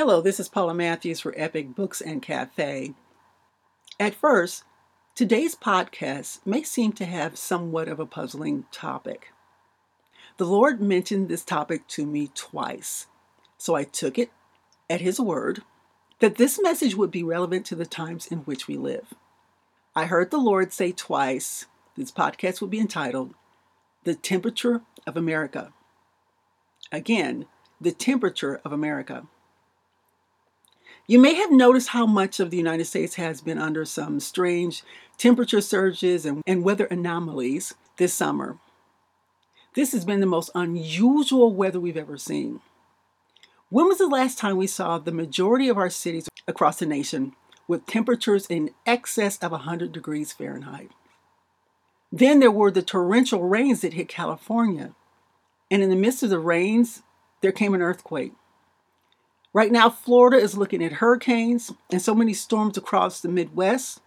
Hello, this is Paula Matthews for Epic Books and Cafe. At first, today's podcast may seem to have somewhat of a puzzling topic. The Lord mentioned this topic to me twice, so I took it at His word that this message would be relevant to the times in which we live. I heard the Lord say twice this podcast would be entitled The Temperature of America. Again, the temperature of America. You may have noticed how much of the United States has been under some strange temperature surges and, and weather anomalies this summer. This has been the most unusual weather we've ever seen. When was the last time we saw the majority of our cities across the nation with temperatures in excess of 100 degrees Fahrenheit? Then there were the torrential rains that hit California. And in the midst of the rains, there came an earthquake. Right now, Florida is looking at hurricanes and so many storms across the Midwest.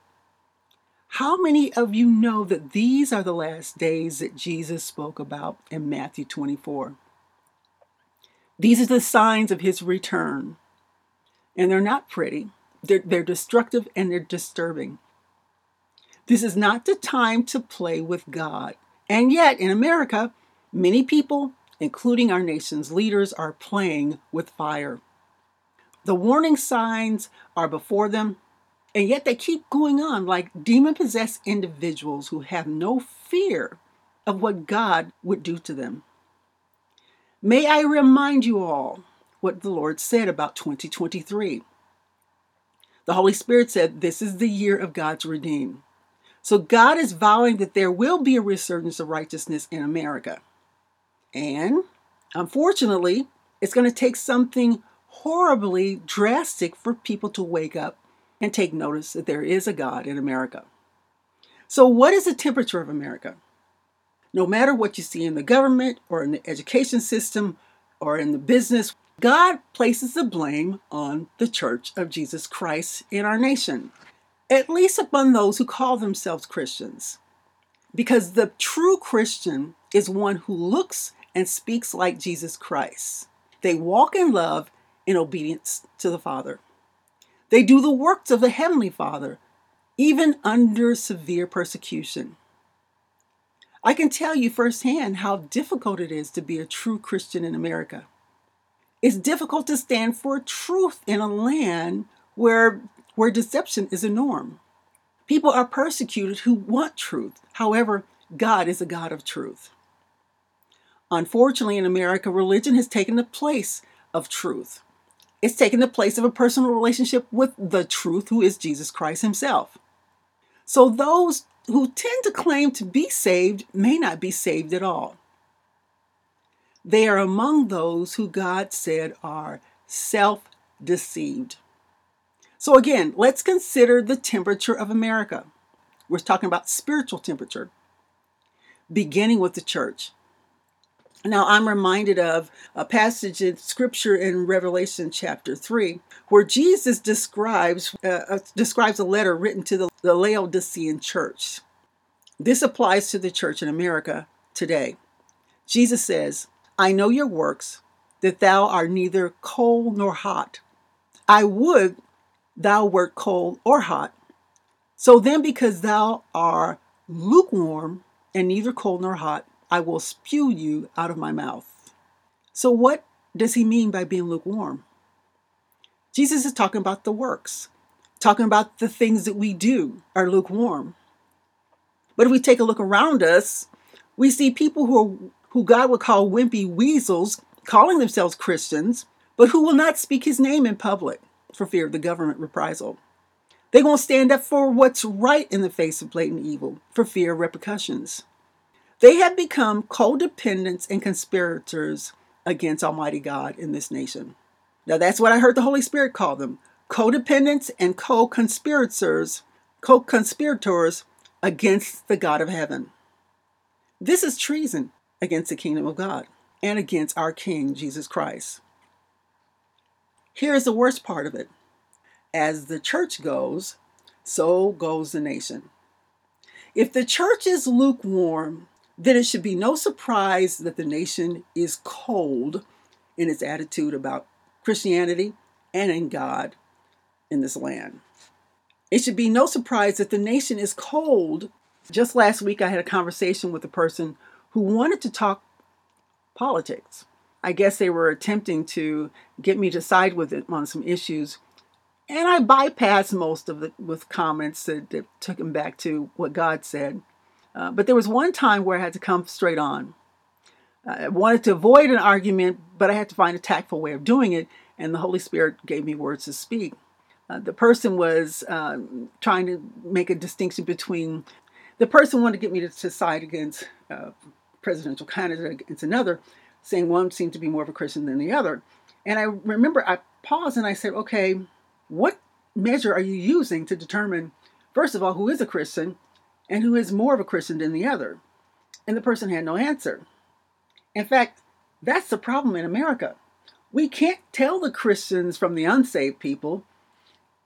How many of you know that these are the last days that Jesus spoke about in Matthew 24? These are the signs of his return. And they're not pretty, they're, they're destructive and they're disturbing. This is not the time to play with God. And yet, in America, many people, including our nation's leaders, are playing with fire. The warning signs are before them, and yet they keep going on like demon possessed individuals who have no fear of what God would do to them. May I remind you all what the Lord said about 2023. The Holy Spirit said, This is the year of God's redeem. So God is vowing that there will be a resurgence of righteousness in America. And unfortunately, it's going to take something horribly drastic for people to wake up and take notice that there is a God in America. So, what is the temperature of America? No matter what you see in the government or in the education system or in the business, God places the blame on the Church of Jesus Christ in our nation, at least upon those who call themselves Christians. Because the true Christian is one who looks and speaks like Jesus Christ. They walk in love in obedience to the Father. They do the works of the Heavenly Father, even under severe persecution. I can tell you firsthand how difficult it is to be a true Christian in America. It's difficult to stand for truth in a land where, where deception is a norm. People are persecuted who want truth. However, God is a God of truth. Unfortunately, in America, religion has taken the place of truth. It's taken the place of a personal relationship with the truth, who is Jesus Christ Himself. So those who tend to claim to be saved may not be saved at all. They are among those who God said are self deceived. So, again, let's consider the temperature of America. We're talking about spiritual temperature, beginning with the church. Now, I'm reminded of a passage in scripture in Revelation chapter 3 where Jesus describes, uh, uh, describes a letter written to the, the Laodicean church. This applies to the church in America today. Jesus says, I know your works, that thou art neither cold nor hot. I would thou wert cold or hot. So then, because thou art lukewarm and neither cold nor hot, I will spew you out of my mouth. So, what does he mean by being lukewarm? Jesus is talking about the works, talking about the things that we do are lukewarm. But if we take a look around us, we see people who, are, who God would call wimpy weasels calling themselves Christians, but who will not speak his name in public for fear of the government reprisal. They won't stand up for what's right in the face of blatant evil for fear of repercussions. They have become codependents and conspirators against Almighty God in this nation. Now, that's what I heard the Holy Spirit call them codependents and co conspirators, co conspirators against the God of heaven. This is treason against the kingdom of God and against our King, Jesus Christ. Here is the worst part of it as the church goes, so goes the nation. If the church is lukewarm, then it should be no surprise that the nation is cold in its attitude about Christianity and in God in this land. It should be no surprise that the nation is cold. Just last week, I had a conversation with a person who wanted to talk politics. I guess they were attempting to get me to side with it on some issues. And I bypassed most of it with comments that, that took him back to what God said. Uh, but there was one time where I had to come straight on. I wanted to avoid an argument, but I had to find a tactful way of doing it, and the Holy Spirit gave me words to speak. Uh, the person was uh, trying to make a distinction between the person wanted to get me to, to side against uh, presidential candidate against another, saying one seemed to be more of a Christian than the other. And I remember I paused and I said, okay, what measure are you using to determine, first of all, who is a Christian and who is more of a Christian than the other? And the person had no answer. In fact, that's the problem in America. We can't tell the Christians from the unsaved people.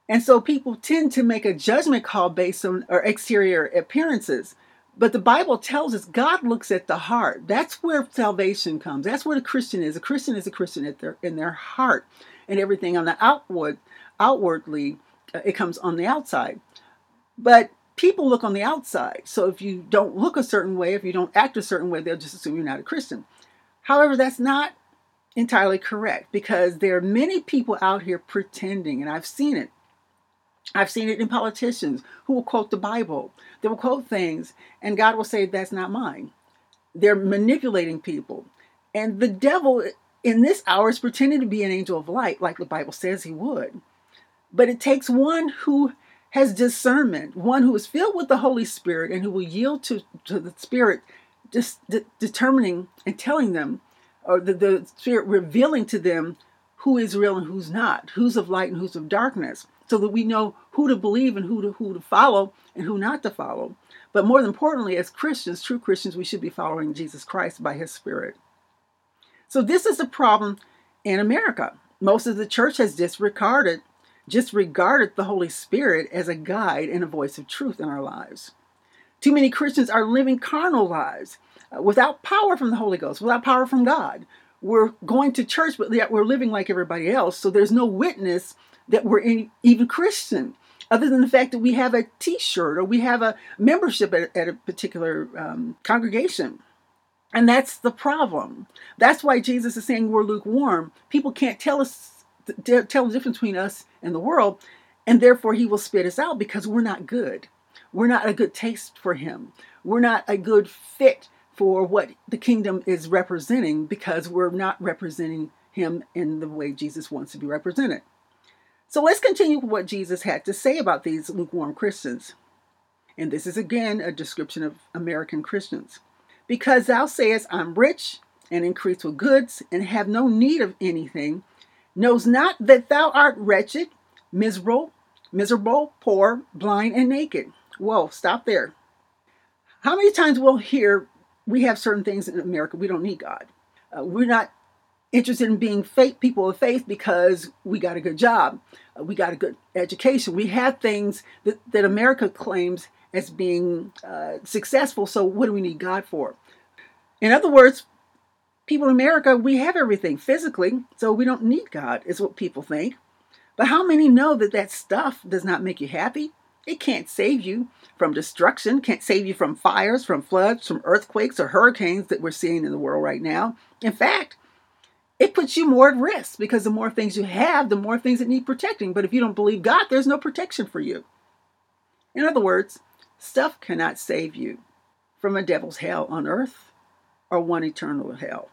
And so people tend to make a judgment call based on or exterior appearances. But the Bible tells us God looks at the heart. That's where salvation comes. That's where the Christian is. A Christian is a Christian at their, in their heart. And everything on the outward, outwardly, uh, it comes on the outside. But people look on the outside. So if you don't look a certain way, if you don't act a certain way, they'll just assume you're not a Christian. However, that's not entirely correct because there are many people out here pretending, and I've seen it. I've seen it in politicians who will quote the Bible. They will quote things, and God will say, That's not mine. They're manipulating people. And the devil in this hour is pretending to be an angel of light, like the Bible says he would. But it takes one who has discernment, one who is filled with the Holy Spirit and who will yield to, to the Spirit, just de- determining and telling them, or the, the Spirit revealing to them who is real and who's not, who's of light and who's of darkness so that we know who to believe and who to who to follow and who not to follow. But more importantly, as Christians, true Christians, we should be following Jesus Christ by his spirit. So this is a problem in America. Most of the church has disregarded disregarded the Holy Spirit as a guide and a voice of truth in our lives. Too many Christians are living carnal lives uh, without power from the Holy Ghost, without power from God. We're going to church, but yet we're living like everybody else. So there's no witness that we're in, even Christian, other than the fact that we have a T-shirt or we have a membership at, at a particular um, congregation. And that's the problem. That's why Jesus is saying we're lukewarm. People can't tell us tell the difference between us and the world, and therefore He will spit us out because we're not good. We're not a good taste for Him. We're not a good fit for what the kingdom is representing because we're not representing Him in the way Jesus wants to be represented. So let's continue with what Jesus had to say about these lukewarm Christians. And this is again a description of American Christians. Because thou sayest, I'm rich and increase with goods and have no need of anything, knows not that thou art wretched, miserable, miserable, poor, blind, and naked. Whoa, stop there. How many times we'll hear we have certain things in America we don't need God? Uh, we're not interested in being faith people of faith because we got a good job, uh, we got a good education, we have things that, that America claims as being uh, successful. So what do we need God for? In other words, people in America, we have everything physically, so we don't need God, is what people think. But how many know that that stuff does not make you happy? It can't save you from destruction, can't save you from fires, from floods, from earthquakes or hurricanes that we're seeing in the world right now. In fact, it puts you more at risk because the more things you have, the more things that need protecting. But if you don't believe God, there's no protection for you. In other words, stuff cannot save you from a devil's hell on earth or one eternal hell.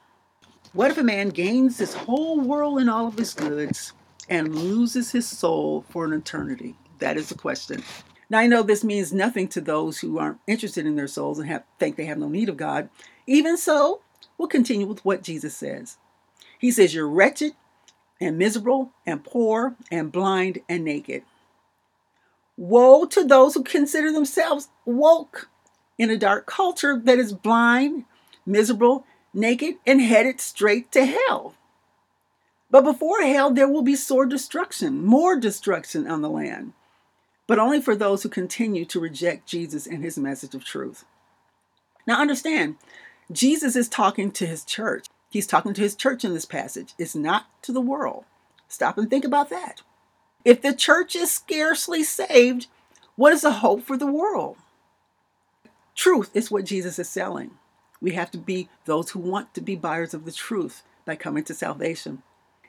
What if a man gains this whole world and all of his goods and loses his soul for an eternity? That is the question. Now I know this means nothing to those who aren't interested in their souls and have, think they have no need of God. Even so, we'll continue with what Jesus says. He says, You're wretched and miserable and poor and blind and naked. Woe to those who consider themselves woke in a dark culture that is blind, miserable, naked, and headed straight to hell. But before hell, there will be sore destruction, more destruction on the land, but only for those who continue to reject Jesus and his message of truth. Now, understand, Jesus is talking to his church. He's talking to his church in this passage. It's not to the world. Stop and think about that. If the church is scarcely saved, what is the hope for the world? Truth is what Jesus is selling. We have to be those who want to be buyers of the truth by coming to salvation.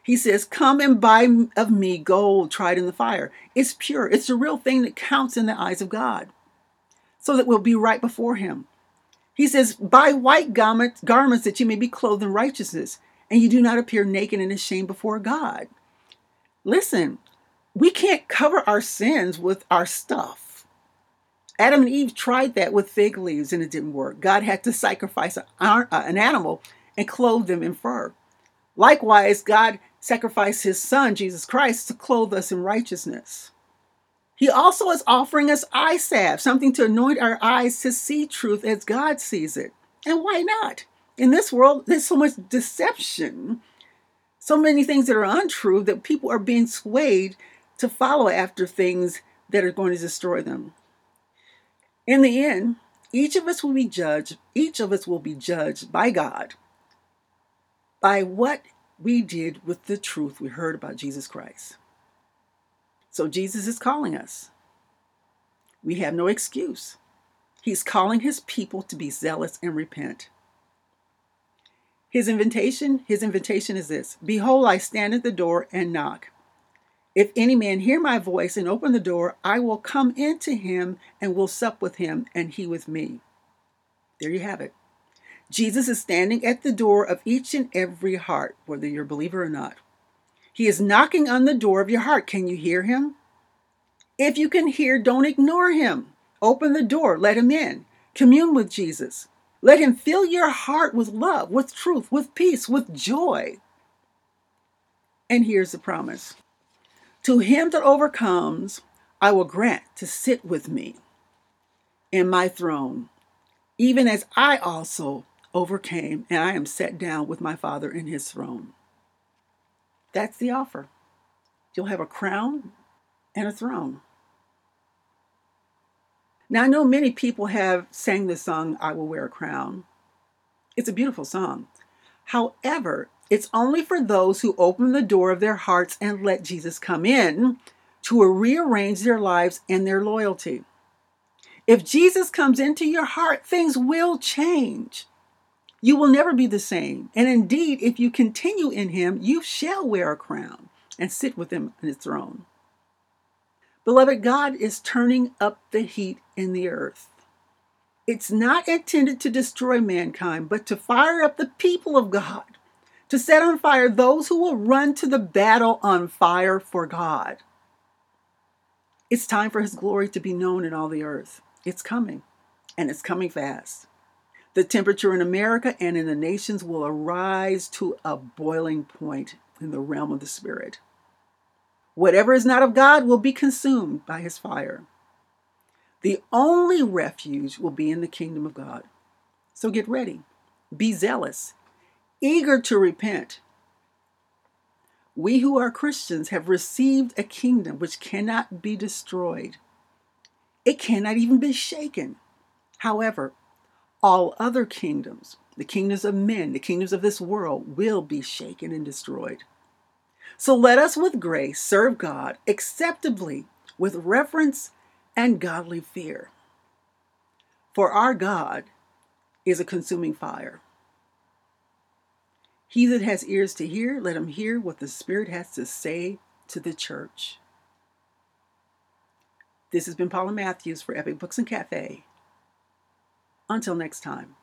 He says, Come and buy of me gold tried in the fire. It's pure, it's the real thing that counts in the eyes of God, so that we'll be right before Him. He says, Buy white garments, garments that you may be clothed in righteousness, and you do not appear naked and ashamed before God. Listen, we can't cover our sins with our stuff. Adam and Eve tried that with fig leaves and it didn't work. God had to sacrifice uh, an animal and clothe them in fur. Likewise, God sacrificed his son, Jesus Christ, to clothe us in righteousness. He also is offering us eye salve, something to anoint our eyes to see truth as God sees it. And why not? In this world, there's so much deception, so many things that are untrue that people are being swayed to follow after things that are going to destroy them. In the end, each of us will be judged, each of us will be judged by God by what we did with the truth we heard about Jesus Christ. So Jesus is calling us. We have no excuse. He's calling his people to be zealous and repent. His invitation, his invitation is this Behold, I stand at the door and knock. If any man hear my voice and open the door, I will come into him and will sup with him, and he with me. There you have it. Jesus is standing at the door of each and every heart, whether you're a believer or not. He is knocking on the door of your heart. Can you hear him? If you can hear, don't ignore him. Open the door, let him in. Commune with Jesus. Let him fill your heart with love, with truth, with peace, with joy. And here's the promise To him that overcomes, I will grant to sit with me in my throne, even as I also overcame, and I am set down with my Father in his throne. That's the offer. You'll have a crown and a throne. Now, I know many people have sang the song, I Will Wear a Crown. It's a beautiful song. However, it's only for those who open the door of their hearts and let Jesus come in to rearrange their lives and their loyalty. If Jesus comes into your heart, things will change. You will never be the same. And indeed, if you continue in him, you shall wear a crown and sit with him on his throne. Beloved, God is turning up the heat in the earth. It's not intended to destroy mankind, but to fire up the people of God, to set on fire those who will run to the battle on fire for God. It's time for his glory to be known in all the earth. It's coming, and it's coming fast. The temperature in America and in the nations will arise to a boiling point in the realm of the Spirit. Whatever is not of God will be consumed by his fire. The only refuge will be in the kingdom of God. So get ready, be zealous, eager to repent. We who are Christians have received a kingdom which cannot be destroyed. It cannot even be shaken. However, all other kingdoms, the kingdoms of men, the kingdoms of this world, will be shaken and destroyed. So let us with grace serve God acceptably with reverence and godly fear. For our God is a consuming fire. He that has ears to hear, let him hear what the Spirit has to say to the church. This has been Paula Matthews for Epic Books and Cafe. Until next time.